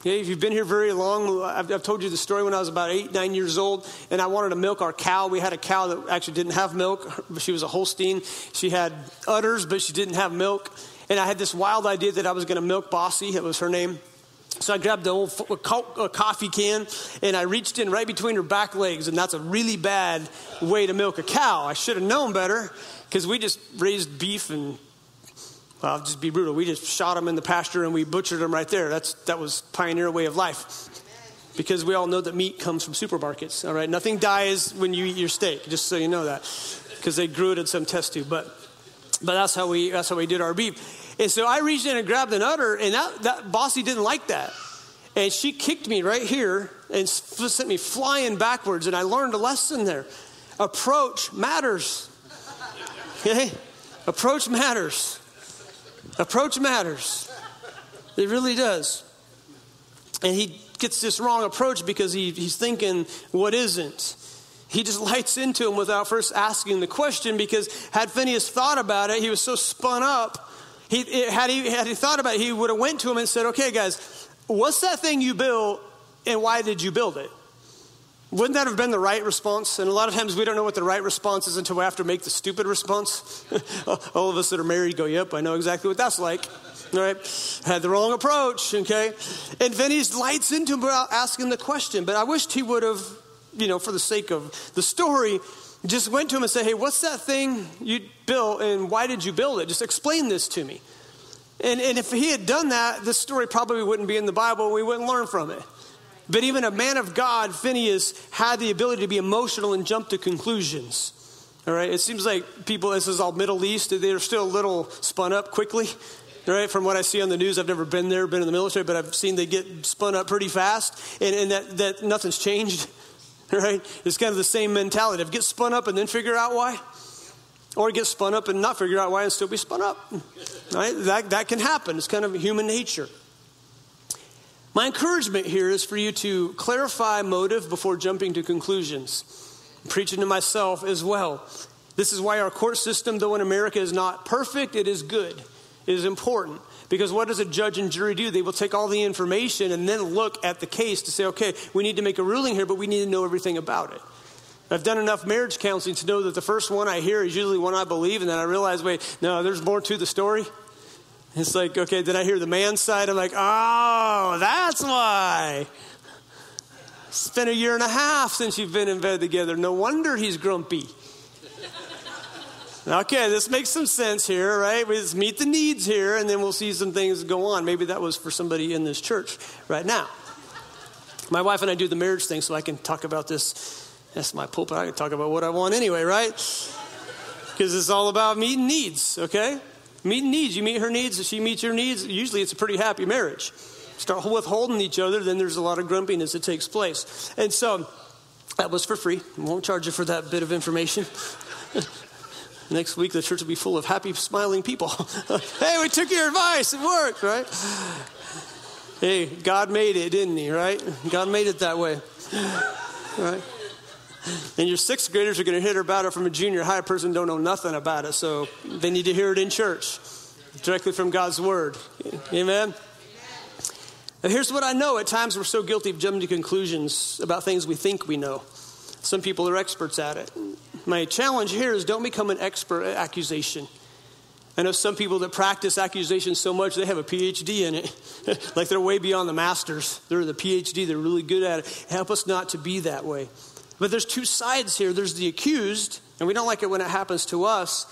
Okay, if you've been here very long, I've, I've, told you the story when I was about eight, nine years old, and I wanted to milk our cow. We had a cow that actually didn't have milk. She was a Holstein. She had udders, but she didn't have milk. And I had this wild idea that I was going to milk Bossy. That was her name. So I grabbed the old coffee can and I reached in right between her back legs, and that's a really bad way to milk a cow. I should have known better because we just raised beef and I'll just be brutal. We just shot them in the pasture and we butchered them right there. That's, that was pioneer way of life. Because we all know that meat comes from supermarkets, all right? Nothing dies when you eat your steak, just so you know that. Because they grew it in some test tube. But, but that's, how we, that's how we did our beef. And so I reached in and grabbed an udder, and that, that bossy didn't like that. And she kicked me right here and sent me flying backwards. And I learned a lesson there. Approach matters. *laughs* Okay? Approach matters. Approach matters. It really does. And he gets this wrong approach because he, he's thinking what isn't. He just *laughs* lights into him without first asking the question because had Phineas thought about it, he was so spun up. He, it, had, he, had he thought about it, he would have went to him and said, okay, guys, what's that thing you built and why did you build it? Wouldn't that have been the right response? And a lot of times we don't know what the right response is until we have to make the stupid response. *laughs* All of us that are married go, Yep, I know exactly what that's like. All right? Had the wrong approach, okay? And he lights into him without asking the question. But I wished he would have, you know, for the sake of the story, just went to him and said, Hey, what's that thing you built and why did you build it? Just explain this to me. And, and if he had done that, this story probably wouldn't be in the Bible. We wouldn't learn from it. But even a man of God, Phineas, had the ability to be emotional and jump to conclusions. All right, it seems like people, this is all Middle East, they're still a little spun up quickly. All right, from what I see on the news, I've never been there, been in the military, but I've seen they get spun up pretty fast, and, and that, that nothing's changed. All right, it's kind of the same mentality of get spun up and then figure out why, or get spun up and not figure out why and still be spun up. All right, that, that can happen. It's kind of human nature. My encouragement here is for you to clarify motive before jumping to conclusions. I'm preaching to myself as well. This is why our court system, though in America is not perfect, it is good. It is important. Because what does a judge and jury do? They will take all the information and then look at the case to say, okay, we need to make a ruling here, but we need to know everything about it. I've done enough marriage counseling to know that the first one I hear is usually one I believe, and then I realize, wait, no, there's more to the story. It's like, okay, did I hear the man side? I'm like, oh, that's why. It's been a year and a half since you've been in bed together. No wonder he's grumpy. Okay, this makes some sense here, right? We just meet the needs here, and then we'll see some things go on. Maybe that was for somebody in this church right now. My wife and I do the marriage thing, so I can talk about this. That's my pulpit. I can talk about what I want anyway, right? Because it's all about meeting needs, okay? Meeting needs. You meet her needs, she meets your needs. Usually it's a pretty happy marriage. Start withholding each other, then there's a lot of grumpiness that takes place. And so that was for free. I won't charge you for that bit of information. *laughs* Next week, the church will be full of happy, smiling people. *laughs* hey, we took your advice. It worked, right? Hey, God made it, didn't He, right? God made it that way, right? And your sixth graders are going to hear about it from a junior high person don't know nothing about it, so they need to hear it in church, directly from God's word. Amen? And here's what I know. At times we're so guilty of jumping to conclusions about things we think we know. Some people are experts at it. My challenge here is don't become an expert at accusation. I know some people that practice accusation so much they have a PhD in it. *laughs* like they're way beyond the masters. They're the PhD, they're really good at it. Help us not to be that way. But there's two sides here there's the accused, and we don't like it when it happens to us.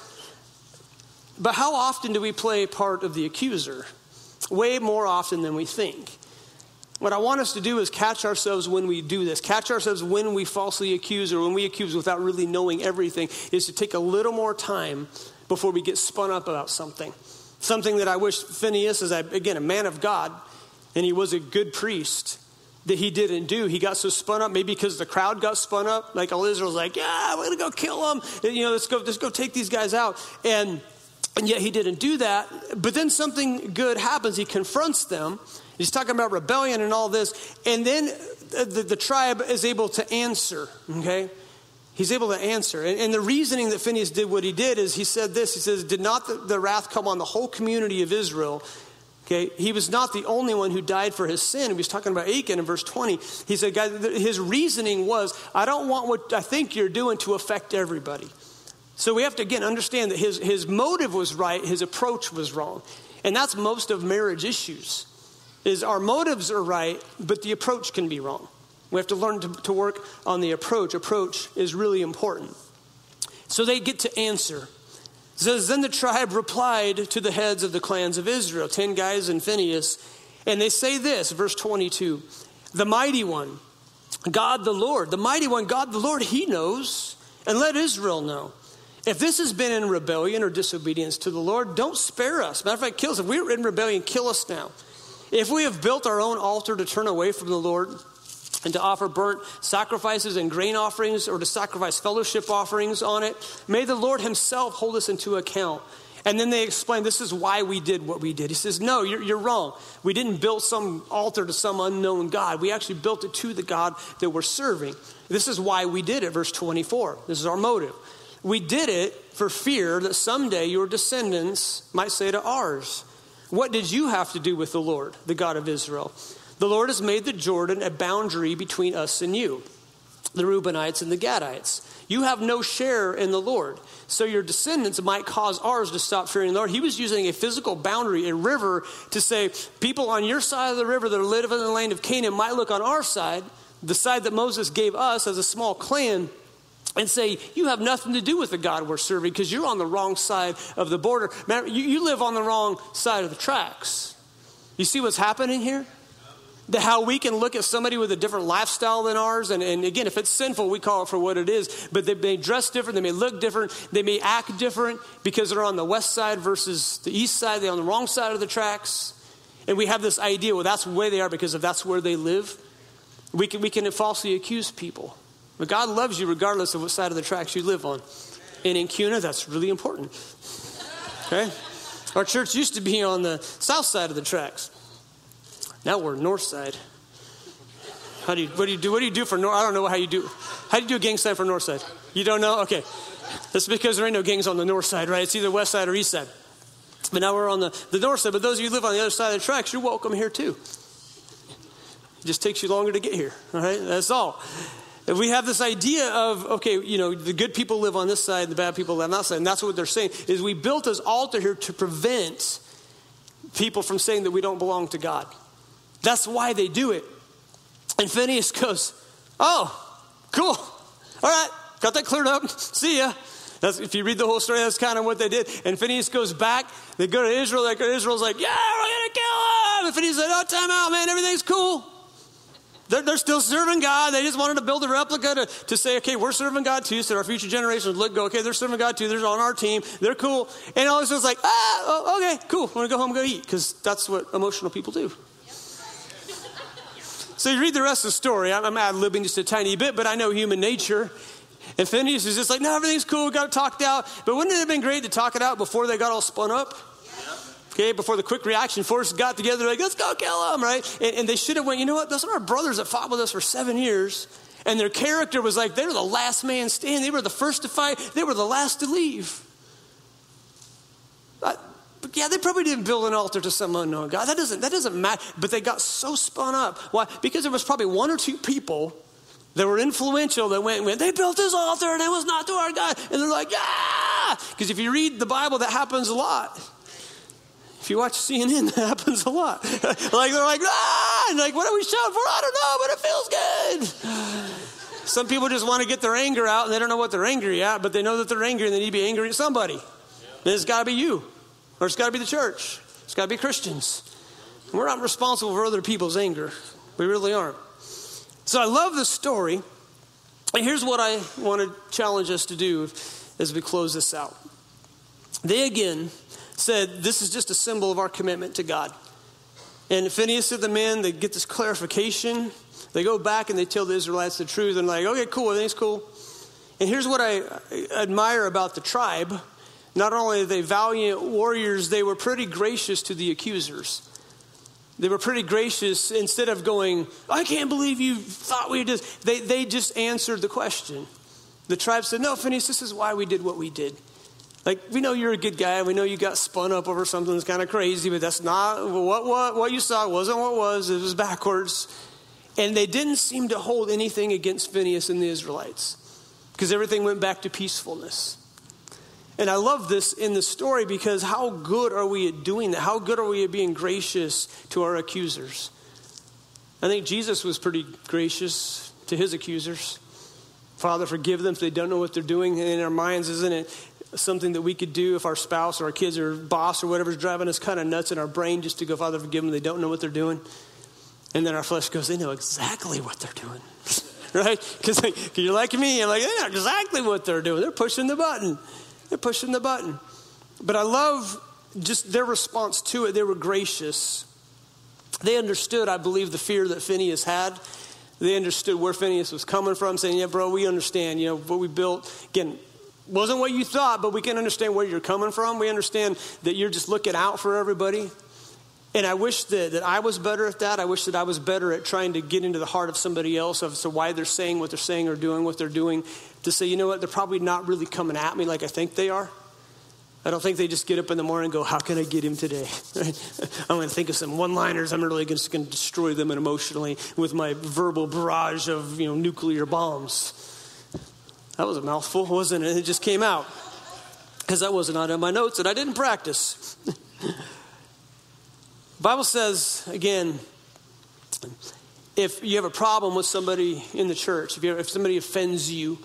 But how often do we play part of the accuser? Way more often than we think. What I want us to do is catch ourselves when we do this, catch ourselves when we falsely accuse or when we accuse without really knowing everything, is to take a little more time before we get spun up about something. Something that I wish Phineas, as I, again, a man of God, and he was a good priest, that he didn't do. He got so spun up, maybe because the crowd got spun up. Like all Israel's like, yeah, we're gonna go kill them. You know, let's go, let's go take these guys out. And and yet he didn't do that. But then something good happens. He confronts them He's talking about rebellion and all this. And then the, the tribe is able to answer, okay? He's able to answer. And, and, the reasoning that Phineas did what he did is he said this He says, Did not the, the wrath come on the whole community of Israel? Okay, he was not the only one who died for his sin. He was talking about Achan in verse 20. He said, guys, his reasoning was, I don't want what I think you're doing to affect everybody. So we have to, again, understand that his, his motive was right, his approach was wrong. And that's most of marriage issues is our motives are right, but the approach can be wrong. We have to learn to, to work on the approach. Approach is really important. So they get to answer. Says, Then the tribe replied to the heads of the clans of Israel, 10 guys and Phineas, and they say this, verse 22 The mighty one, God the Lord, the mighty one, God the Lord, he knows, and let Israel know. If this has been in rebellion or disobedience to the Lord, don't spare us. Matter of fact, kill us. If we're in rebellion, kill us now. If we have built our own altar to turn away from the Lord and to offer burnt sacrifices and grain offerings or to sacrifice fellowship offerings on it, may the Lord Himself hold us into account. And then they explain this is why we did what we did. He says, No, you're, you're, wrong. We didn't build some altar to some unknown God. We actually built it to the God that we're serving. This is why we did it. Verse 24. This is our motive. We did it for fear that someday your descendants might say to ours, what did you have to do with the Lord, the God of Israel? The Lord has made the Jordan a boundary between us and you, the Reubenites and the Gadites. You have no share in the Lord. So your descendants might cause ours to stop fearing the Lord. He was using a physical boundary, a river, to say people on your side of the river that are living in the land of Canaan might look on our side, the side that Moses gave us as a small clan, and say, You have nothing to do with the God we're serving because you're on the wrong side of the border. You live on the wrong side of the tracks. You see what's happening here? The, how we can look at somebody with a different lifestyle than ours. And, and again, if it's sinful, we call it for what it is. But they may dress different, they may look different, they may act different because they're on the west side versus the east side, they're on the wrong side of the tracks. And we have this idea, well, that's the way they are because if that's where they live. We can, we can falsely accuse people. But God loves you regardless of what side of the tracks you live on. And in Kuna, that's really important. Okay? Our church used to be on the south side of the tracks. Now we're north side. How do you, what do you do? What do you do for north? I don't know how you do. How do you do a gang sign for north side? You don't know? Okay. That's because there ain't no gangs on the north side, right? It's either west side or east side. But now we're on the, the north side. But those of you who live on the other side of the tracks, you're welcome here too. It just takes you longer to get here, all right? That's all. If we have this idea of, okay, you know, the good people live on this side, and the bad people live on that side, and that's what they're saying, is we built this altar here to prevent people from saying that we don't belong to God. That's why they do it. And Phineas goes, Oh, cool. All right, got that cleared up. *laughs* See ya. That's, if you read the whole story, that's kind of what they did. And Phineas goes back. They go to Israel. Like Israel's like, yeah, we're gonna kill him. And Phineas said, oh, time out, man. Everything's cool. They're, they're still serving God. They just wanted to build a replica to, to say, okay, we're serving God too, so our future generations look, go, okay, they're serving God too. They're on our team. They're cool. And all this was like, ah, oh, okay, cool. I'm gonna go home and go eat because that's what emotional people do. So you read the rest of the story. I'm, I'm ad libbing just a tiny bit, but I know human nature. And Phineas is just like, no, everything's cool, we got it talked out. But wouldn't it have been great to talk it out before they got all spun up? Okay, before the quick reaction force got together, like, let's go kill them, right? And, and they should have went, you know what? Those are our brothers that fought with us for seven years. And their character was like, they were the last man standing. They were the first to fight. They were the last to leave. Yeah, they probably didn't build an altar to some unknown God. That doesn't, that doesn't matter. But they got so spun up. Why? Because there was probably one or two people that were influential that went, and went they built this altar and it was not to our God. And they're like, yeah! Because if you read the Bible, that happens a lot. If you watch CNN, *laughs* that happens a lot. *laughs* like they're like, ah! And like, what are we shouting for? I don't know, but it feels good. *sighs* Some people just want to get their anger out and they don't know what they're angry at, but they know that they're angry and they need to be angry at somebody. And it's got to be you, it's got to be the church, it's got to be Christians. We're not responsible for other people's anger. We really aren't. So I love this story. And here's what I want to challenge us to do as we close this out. They again said, This is just a symbol of our commitment to God. And Phineas and the men, they get this clarification. They go back and they tell the Israelites the truth and like, okay, cool, everything's cool. And here's what I admire about the tribe. Not only are they valiant warriors, they were pretty gracious to the accusers. They were pretty gracious. Instead of going, I can't believe you thought we did, they, they just answered the question. The tribe said, No, Phineas, this is why we did what we did. Like, we know you're a good guy. We know you got spun up over something that's kind of crazy, but that's not what, what, what you saw wasn't what was. It was backwards. And they didn't seem to hold anything against Phineas and the Israelites because everything went back to peacefulness. And I love this in the story because how good are we at doing that? How good are we at being gracious to our accusers? I think Jesus was pretty gracious to his accusers. Father, forgive them if they don't know what they're doing. And in our minds, isn't it something that we could do if our spouse or our kids or boss or whatever's driving us kind of nuts in our brain just to go, Father, forgive them, they don't know what they're doing? And then our flesh goes, they know exactly what they're doing. *laughs* right? Because you're like me, I'm like, they know exactly what they're doing. They're pushing the button. They're pushing the button. But I love just their response to it. They were gracious. They understood, I believe, the fear that Phineas had. They understood where Phineas was coming from, saying, Yeah, bro, we understand. You know, what we built, again, wasn't what you thought, but we can understand where you're coming from. We understand that you're just looking out for everybody. And I wish that, that I was better at that. I wish that I was better at trying to get into the heart of somebody else as to why they're saying what they're saying or doing what they're doing. To say, you know what, they're probably not really coming at me like I think they are. I don't think they just get up in the morning and go, How can I get him today? *laughs* I'm going to think of some one liners. I'm really just going to destroy them emotionally with my verbal barrage of you know, nuclear bombs. That was a mouthful, wasn't it? It just came out because that wasn't on my notes and I didn't practice. *laughs* Bible says, again, if you have a problem with somebody in the church, if, if somebody offends you,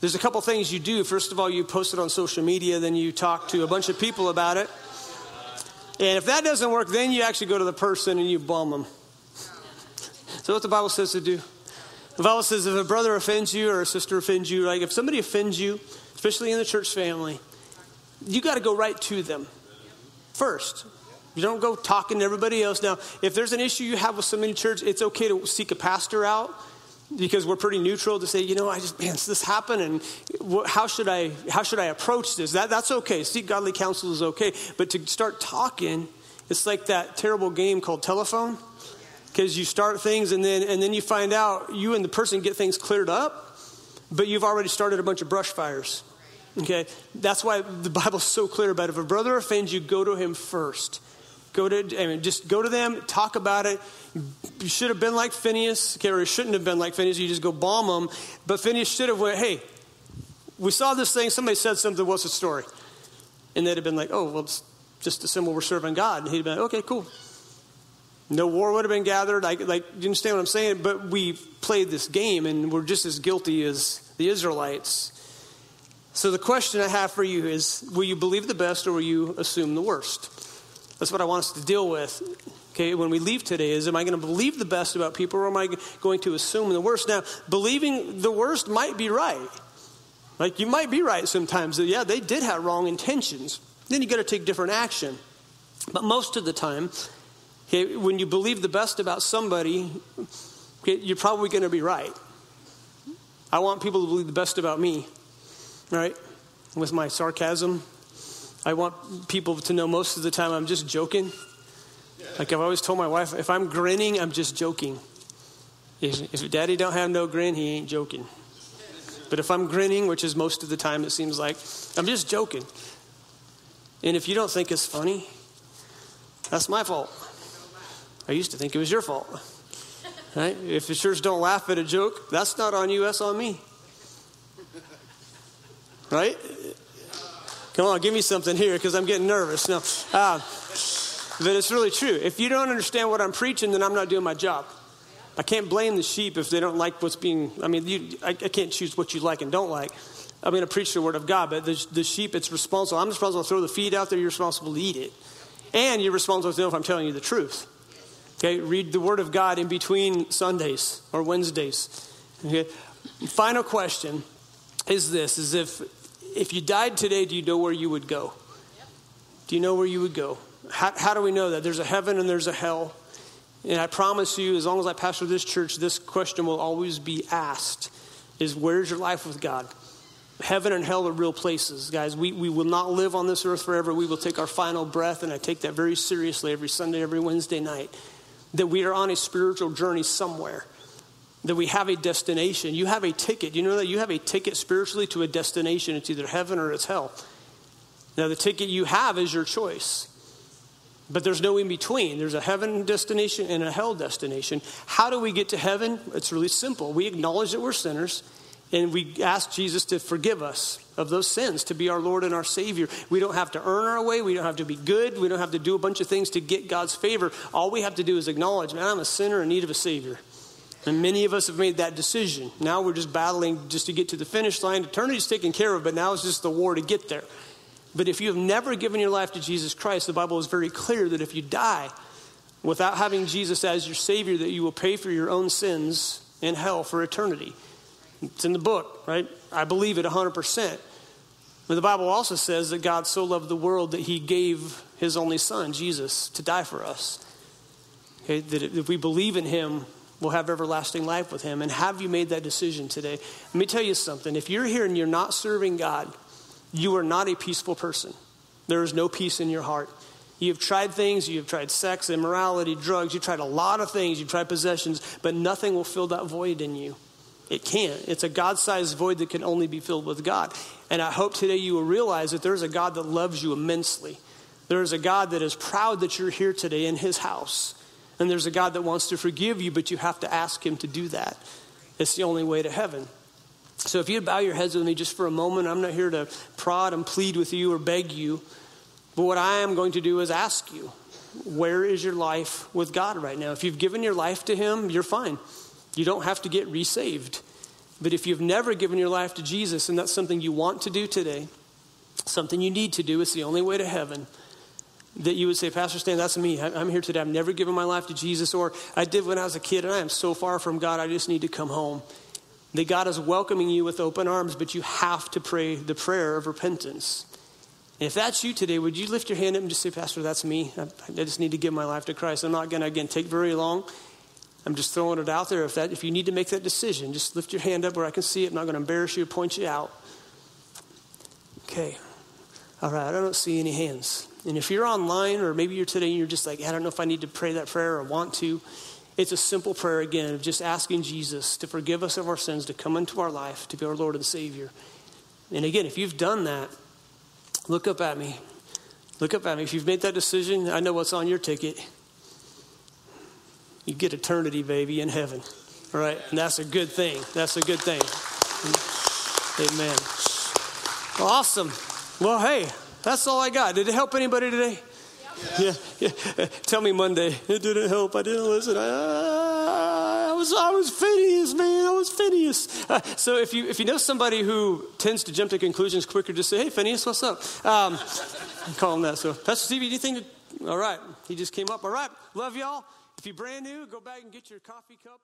there's a couple things you do. First of all, you post it on social media, then you talk to a bunch of people about it. And if that doesn't work, then you actually go to the person and you bum them. So, what the Bible says to do. The Bible says if a brother offends you or a sister offends you, like if somebody offends you, especially in the church family, you got to go right to them first. You don't go talking to everybody else. Now, if there's an issue you have with somebody in church, it's okay to seek a pastor out because we're pretty neutral to say, you know, I just man, this happened, and how should I how should I approach this? That that's okay. Seek godly counsel is okay, but to start talking, it's like that terrible game called telephone, because you start things and then and then you find out you and the person get things cleared up, but you've already started a bunch of brush fires. Okay, that's why the Bible's so clear about it. if a brother offends you, go to him first. Go to, I mean, just go to them, talk about it. You should have been like Phineas, okay, or it shouldn't have been like Phineas. You just go bomb them. But Phineas should have went, hey, we saw this thing. Somebody said something. What's the story? And they'd have been like, oh, well, it's just a symbol we're serving God. And he'd have been like, okay, cool. No war would have been gathered. Like, like, you understand what I'm saying? But we played this game and we're just as guilty as the Israelites. So the question I have for you is will you believe the best or will you assume the worst? That's what I want us to deal with. Okay, when we leave today, is am I going to believe the best about people or am I going to assume the worst? Now, believing the worst might be right. Like you might be right sometimes yeah, they did have wrong intentions. Then you got to take different action. But most of the time, okay, when you believe the best about somebody, okay, you're probably going to be right. I want people to believe the best about me, right? With my sarcasm, I want people to know most of the time I'm just joking. Like I've always told my wife, if I'm grinning, I'm just joking. If, if daddy don't have no grin, he ain't joking. But if I'm grinning, which is most of the time it seems like, I'm just joking. And if you don't think it's funny, that's my fault. I used to think it was your fault. Right? If the church don't laugh at a joke, that's not on you, that's on me. Right? Come on, give me something here because I'm getting nervous. No, uh, but it's really true. If you don't understand what I'm preaching, then I'm not doing my job. I can't blame the sheep if they don't like what's being. I mean, you, I, I, can't choose what you like and don't like. I'm going to preach the word of God, but the, the sheep, it's responsible. I'm responsible to throw the feed out there. You're responsible to eat it, and you're responsible to know if I'm telling you the truth. Okay, read the word of God in between Sundays or Wednesdays. Okay, final question is this: is if if you died today, do you know where you would go? Do you know where you would go? How, how do we know that? There's a heaven and there's a hell. And I promise you, as long as I pastor this church, this question will always be asked is where's your life with God? Heaven and hell are real places, guys. We, we will not live on this earth forever. We will take our final breath, and I take that very seriously every Sunday, every Wednesday night, that we are on a spiritual journey somewhere that we have a destination. You have a ticket. You know that you have a ticket spiritually to a destination. It's either heaven or it's hell. Now, the ticket you have is your choice. But there's no in between. There's a heaven destination and a hell destination. How do we get to heaven? It's really simple. We acknowledge that we're sinners and we ask Jesus to forgive us of those sins, to be our Lord and our Savior. We don't have to earn our way. We don't have to be good. We don't have to do a bunch of things to get God's favor. All we have to do is acknowledge, man, I'm a sinner in need of a Savior. And many of us have made that decision. Now we're just battling just to get to the finish line. Eternity's taken care of, but now it's just the war to get there. But if you have never given your life to Jesus Christ, the Bible is very clear that if you die without having Jesus as your Savior, that you will pay for your own sins in hell for eternity. It's in the book, right? I believe it 100%. But the Bible also says that God so loved the world that he gave his only son, Jesus, to die for us. Okay, that if we believe in him, will have everlasting life with him. And have you made that decision today? Let me tell you something. If you're here and you're not serving God, you are not a peaceful person. There is no peace in your heart. You've tried things, you've tried sex, immorality, drugs, you've tried a lot of things, you've tried possessions, but nothing will fill that void in you. It can't. It's a God sized void that can only be filled with God. And I hope today you will realize that there's a God that loves you immensely. There is a God that is proud that you're here today in his house. And there's a God that wants to forgive you, but you have to ask Him to do that. It's the only way to heaven. So if you'd bow your heads with me just for a moment, I'm not here to prod and plead with you or beg you. But what I am going to do is ask you, where is your life with God right now? If you've given your life to Him, you're fine. You don't have to get resaved. But if you've never given your life to Jesus and that's something you want to do today, something you need to do, it's the only way to heaven that you would say, Pastor Stan, that's me. I'm here today. I've never given my life to Jesus, or I did when I was a kid, and I am so far from God, I just need to come home. That God is welcoming you with open arms, but you have to pray the prayer of repentance. And if that's you today, would you lift your hand up and just say, Pastor, that's me. I, I just need to give my life to Christ. I'm not going to, again, take very long. I'm just throwing it out there. If, that, if you need to make that decision, just lift your hand up where I can see it. I'm not going to embarrass you or point you out. Okay. All right. I don't see any hands. And if you're online or maybe you're today and you're just like, I don't know if I need to pray that prayer or want to, it's a simple prayer again of just asking Jesus to forgive us of our sins, to come into our life, to be our Lord and Savior. And again, if you've done that, look up at me. Look up at me. If you've made that decision, I know what's on your ticket. You get eternity, baby, in heaven. All right? And that's a good thing. That's a good thing. Amen. Awesome. Well, hey, that's all I got. Did it help anybody today? Yeah, yeah. Tell me Monday. It didn't help. I didn't listen. I, I was, I was Phineas, man. I was Phineas. Uh, so if you if you know somebody who tends to jump to conclusions quicker, just say, "Hey, Phineas, what's up?" Um, *laughs* call him that. So, Pastor Stevie, anything? To, all right, he just came up. All right, love y'all. If you're brand new, go back and get your coffee cup.